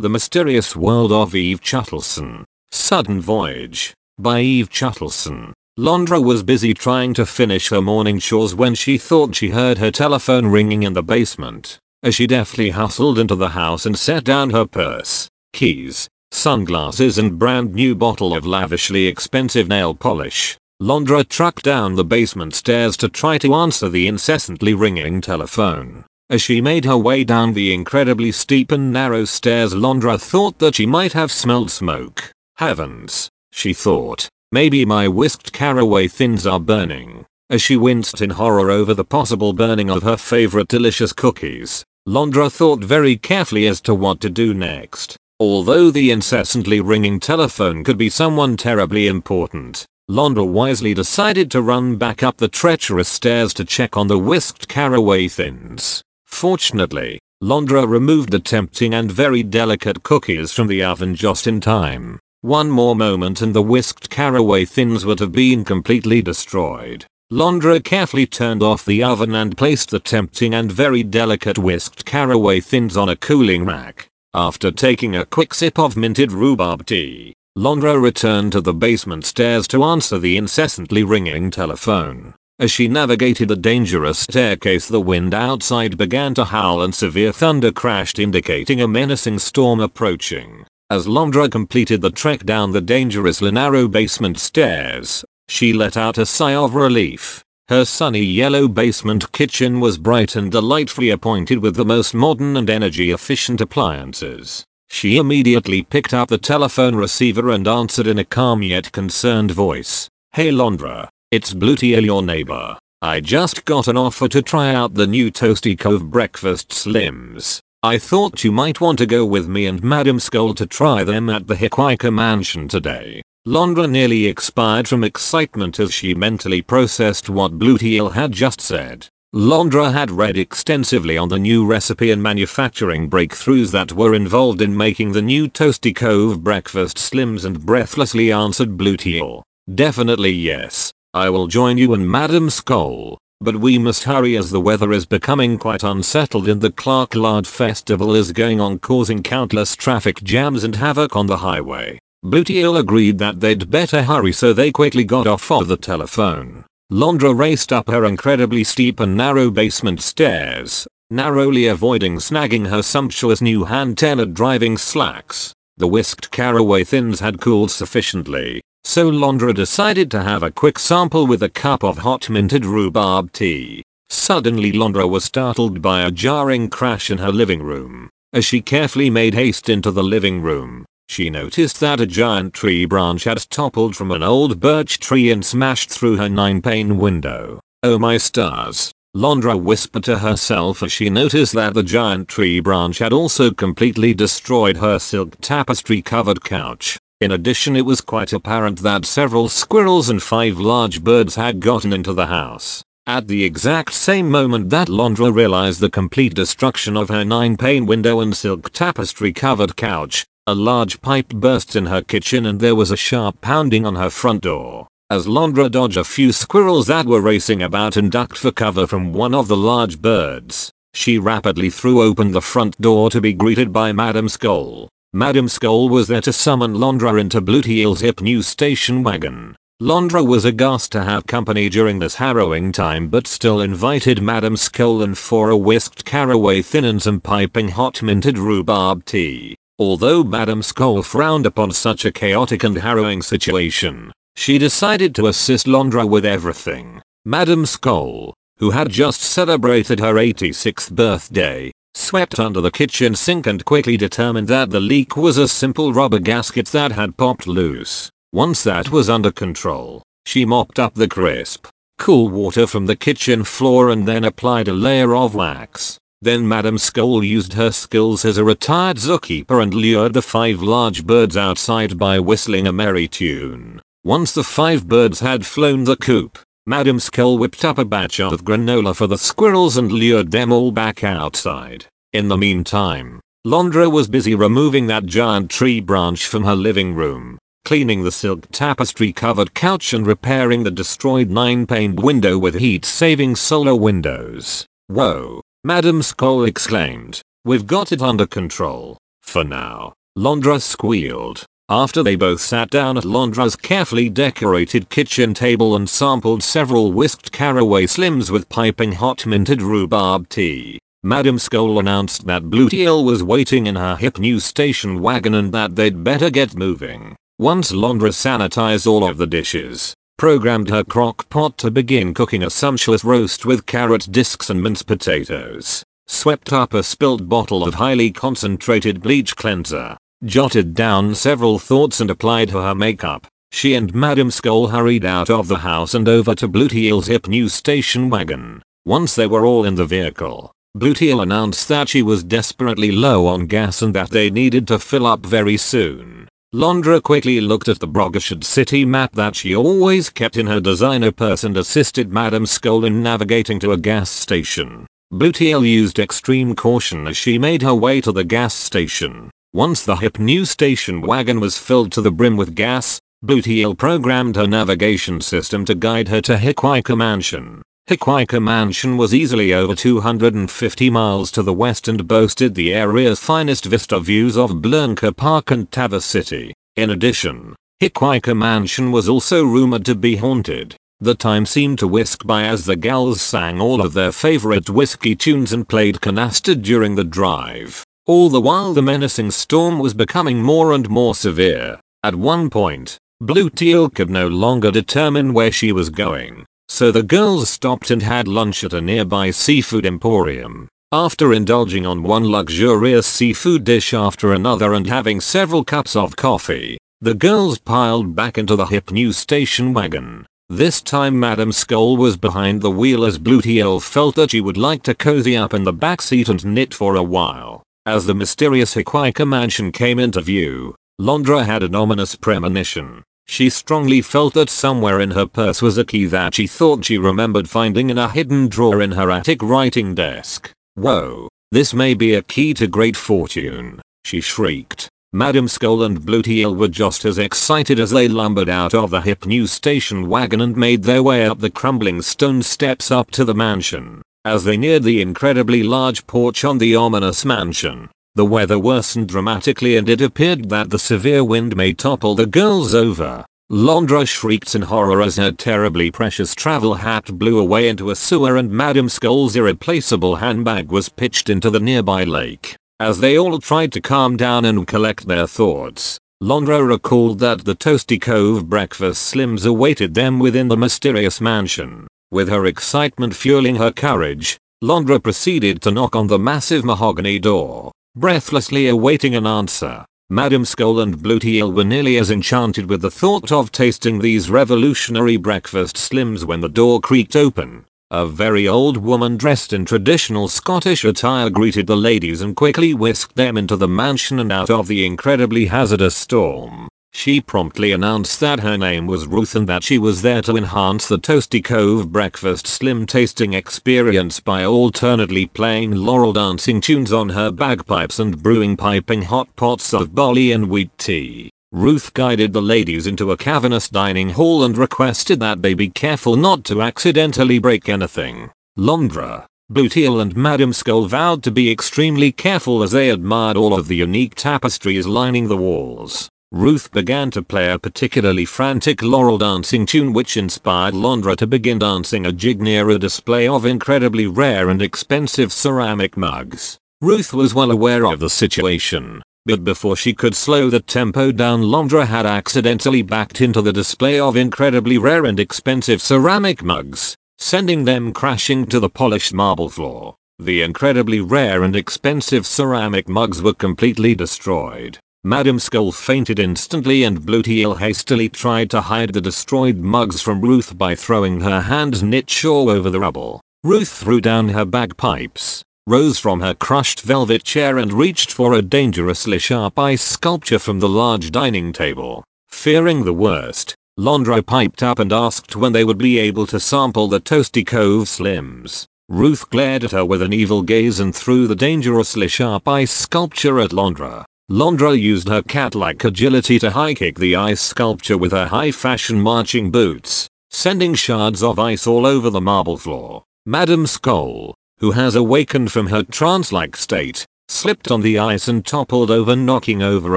The Mysterious World of Eve Chuttleson. Sudden Voyage. By Eve Chuttleson. Londra was busy trying to finish her morning chores when she thought she heard her telephone ringing in the basement. As she deftly hustled into the house and set down her purse, keys, sunglasses and brand new bottle of lavishly expensive nail polish, Londra trucked down the basement stairs to try to answer the incessantly ringing telephone. As she made her way down the incredibly steep and narrow stairs Londra thought that she might have smelled smoke. Heavens, she thought, maybe my whisked caraway thins are burning. As she winced in horror over the possible burning of her favorite delicious cookies, Londra thought very carefully as to what to do next. Although the incessantly ringing telephone could be someone terribly important, Londra wisely decided to run back up the treacherous stairs to check on the whisked caraway thins. Fortunately, Londra removed the tempting and very delicate cookies from the oven just in time. One more moment and the whisked caraway thins would have been completely destroyed. Londra carefully turned off the oven and placed the tempting and very delicate whisked caraway thins on a cooling rack. After taking a quick sip of minted rhubarb tea, Londra returned to the basement stairs to answer the incessantly ringing telephone. As she navigated the dangerous staircase the wind outside began to howl and severe thunder crashed indicating a menacing storm approaching. As Londra completed the trek down the dangerously narrow basement stairs, she let out a sigh of relief. Her sunny yellow basement kitchen was bright and delightfully appointed with the most modern and energy efficient appliances. She immediately picked up the telephone receiver and answered in a calm yet concerned voice. Hey Londra, it's Bluetiel your neighbor. I just got an offer to try out the new Toasty Cove Breakfast Slims. I thought you might want to go with me and Madam Skull to try them at the Hikwaika mansion today. Londra nearly expired from excitement as she mentally processed what Bluetiel had just said. Londra had read extensively on the new recipe and manufacturing breakthroughs that were involved in making the new Toasty Cove breakfast slims and breathlessly answered Bluetiel. Definitely yes. I will join you and Madam Skull, but we must hurry as the weather is becoming quite unsettled and the Clarklard Festival is going on causing countless traffic jams and havoc on the highway. Bluetiel agreed that they'd better hurry so they quickly got off of the telephone. Londra raced up her incredibly steep and narrow basement stairs, narrowly avoiding snagging her sumptuous new hand-tailored driving slacks. The whisked caraway thins had cooled sufficiently, so Londra decided to have a quick sample with a cup of hot minted rhubarb tea. Suddenly Londra was startled by a jarring crash in her living room. As she carefully made haste into the living room, she noticed that a giant tree branch had toppled from an old birch tree and smashed through her 9-pane window. Oh my stars. Londra whispered to herself as she noticed that the giant tree branch had also completely destroyed her silk tapestry covered couch. In addition it was quite apparent that several squirrels and five large birds had gotten into the house. At the exact same moment that Londra realized the complete destruction of her 9-pane window and silk tapestry covered couch, a large pipe burst in her kitchen and there was a sharp pounding on her front door. As Londra dodged a few squirrels that were racing about and ducked for cover from one of the large birds, she rapidly threw open the front door to be greeted by Madam Skull. Madam Skull was there to summon Londra into Bluetiel's hip new station wagon. Londra was aghast to have company during this harrowing time but still invited Madam Skull in for a whisked caraway thin and some piping hot minted rhubarb tea. Although Madam Skull frowned upon such a chaotic and harrowing situation, she decided to assist Londra with everything. Madam Skull, who had just celebrated her 86th birthday, swept under the kitchen sink and quickly determined that the leak was a simple rubber gasket that had popped loose. Once that was under control, she mopped up the crisp, cool water from the kitchen floor and then applied a layer of wax. Then Madam Skull used her skills as a retired zookeeper and lured the five large birds outside by whistling a merry tune. Once the five birds had flown the coop, Madam Skull whipped up a batch of granola for the squirrels and lured them all back outside. In the meantime, Londra was busy removing that giant tree branch from her living room, cleaning the silk tapestry covered couch and repairing the destroyed 9-pane window with heat-saving solar windows. Whoa, Madam Skull exclaimed. We've got it under control. For now, Londra squealed. After they both sat down at Londra's carefully decorated kitchen table and sampled several whisked caraway slims with piping hot minted rhubarb tea, Madam Skull announced that Blue Teal was waiting in her hip new station wagon and that they'd better get moving. Once Londra sanitized all of the dishes, programmed her crock pot to begin cooking a sumptuous roast with carrot discs and minced potatoes, swept up a spilt bottle of highly concentrated bleach cleanser, jotted down several thoughts and applied her makeup. She and Madam Skull hurried out of the house and over to Blue Teal's hip new station wagon. Once they were all in the vehicle, Blue Teal announced that she was desperately low on gas and that they needed to fill up very soon. Londra quickly looked at the Brogashad city map that she always kept in her designer purse and assisted Madam Skull in navigating to a gas station. Blue Teal used extreme caution as she made her way to the gas station. Once the hip new station wagon was filled to the brim with gas, Blue Teal programmed her navigation system to guide her to Hikwaika Mansion. Hikwaika Mansion was easily over 250 miles to the west and boasted the area's finest vista views of Blernka Park and Tava City. In addition, Hikwaika Mansion was also rumored to be haunted. The time seemed to whisk by as the gals sang all of their favorite whiskey tunes and played canasta during the drive. All the while the menacing storm was becoming more and more severe. At one point, Blue Teal could no longer determine where she was going, so the girls stopped and had lunch at a nearby seafood emporium. After indulging on one luxurious seafood dish after another and having several cups of coffee, the girls piled back into the hip new station wagon. This time Madam Skull was behind the wheel as Blue Teal felt that she would like to cozy up in the back seat and knit for a while. As the mysterious Hikwaika mansion came into view, Londra had an ominous premonition. She strongly felt that somewhere in her purse was a key that she thought she remembered finding in a hidden drawer in her attic writing desk. Whoa, this may be a key to great fortune, she shrieked. Madam Skull and Blue Teal were just as excited as they lumbered out of the hip new station wagon and made their way up the crumbling stone steps up to the mansion. As they neared the incredibly large porch on the ominous mansion, the weather worsened dramatically and it appeared that the severe wind may topple the girls over. Londra shrieked in horror as her terribly precious travel hat blew away into a sewer and Madam Skull's irreplaceable handbag was pitched into the nearby lake. As they all tried to calm down and collect their thoughts, Londra recalled that the Toasty Cove breakfast slims awaited them within the mysterious mansion. With her excitement fueling her courage, Londra proceeded to knock on the massive mahogany door, breathlessly awaiting an answer. Madam Skull and Blue Teal were nearly as enchanted with the thought of tasting these revolutionary breakfast slims when the door creaked open. A very old woman dressed in traditional Scottish attire greeted the ladies and quickly whisked them into the mansion and out of the incredibly hazardous storm. She promptly announced that her name was Ruth and that she was there to enhance the Toasty Cove breakfast slim tasting experience by alternately playing laurel dancing tunes on her bagpipes and brewing piping hot pots of barley and wheat tea. Ruth guided the ladies into a cavernous dining hall and requested that they be careful not to accidentally break anything. Londra, Teal and Madame Skull vowed to be extremely careful as they admired all of the unique tapestries lining the walls. Ruth began to play a particularly frantic laurel dancing tune which inspired Londra to begin dancing a jig near a display of incredibly rare and expensive ceramic mugs. Ruth was well aware of the situation, but before she could slow the tempo down Londra had accidentally backed into the display of incredibly rare and expensive ceramic mugs, sending them crashing to the polished marble floor. The incredibly rare and expensive ceramic mugs were completely destroyed. Madam Skull fainted instantly and Blue Teal hastily tried to hide the destroyed mugs from Ruth by throwing her hand knit shawl over the rubble. Ruth threw down her bagpipes, rose from her crushed velvet chair and reached for a dangerously sharp ice sculpture from the large dining table. Fearing the worst, Londra piped up and asked when they would be able to sample the Toasty Cove Slims. Ruth glared at her with an evil gaze and threw the dangerously sharp ice sculpture at Londra. Londra used her cat-like agility to high-kick the ice sculpture with her high-fashion marching boots, sending shards of ice all over the marble floor. Madam Skull, who has awakened from her trance-like state, slipped on the ice and toppled over knocking over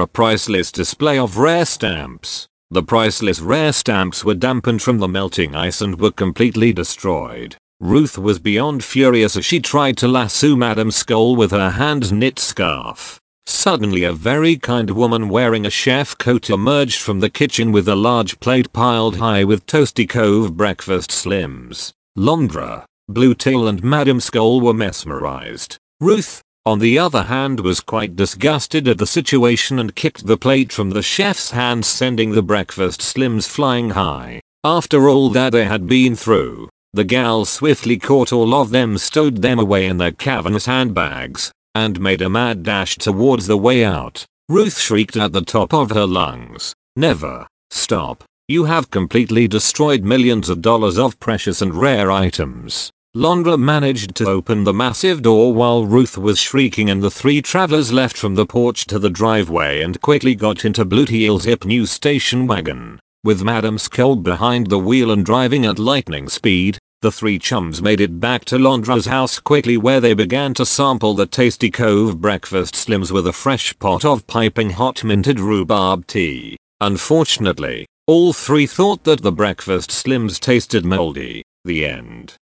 a priceless display of rare stamps. The priceless rare stamps were dampened from the melting ice and were completely destroyed. Ruth was beyond furious as she tried to lasso Madame Skull with her hand knit scarf. Suddenly a very kind woman wearing a chef coat emerged from the kitchen with a large plate piled high with Toasty Cove breakfast slims. Londra, Bluetail and Madame Skull were mesmerized. Ruth, on the other hand was quite disgusted at the situation and kicked the plate from the chef's hands sending the breakfast slims flying high. After all that they had been through, the gal swiftly caught all of them stowed them away in their cavernous handbags, and made a mad dash towards the way out. Ruth shrieked at the top of her lungs. Never. Stop. You have completely destroyed millions of dollars of precious and rare items. Londra managed to open the massive door while Ruth was shrieking and the three travelers left from the porch to the driveway and quickly got into Bluetail's hip new station wagon. With Madame Skull behind the wheel and driving at lightning speed, the three chums made it back to Londra's house quickly where they began to sample the tasty Cove breakfast slims with a fresh pot of piping hot minted rhubarb tea. Unfortunately, all three thought that the breakfast slims tasted moldy. The end.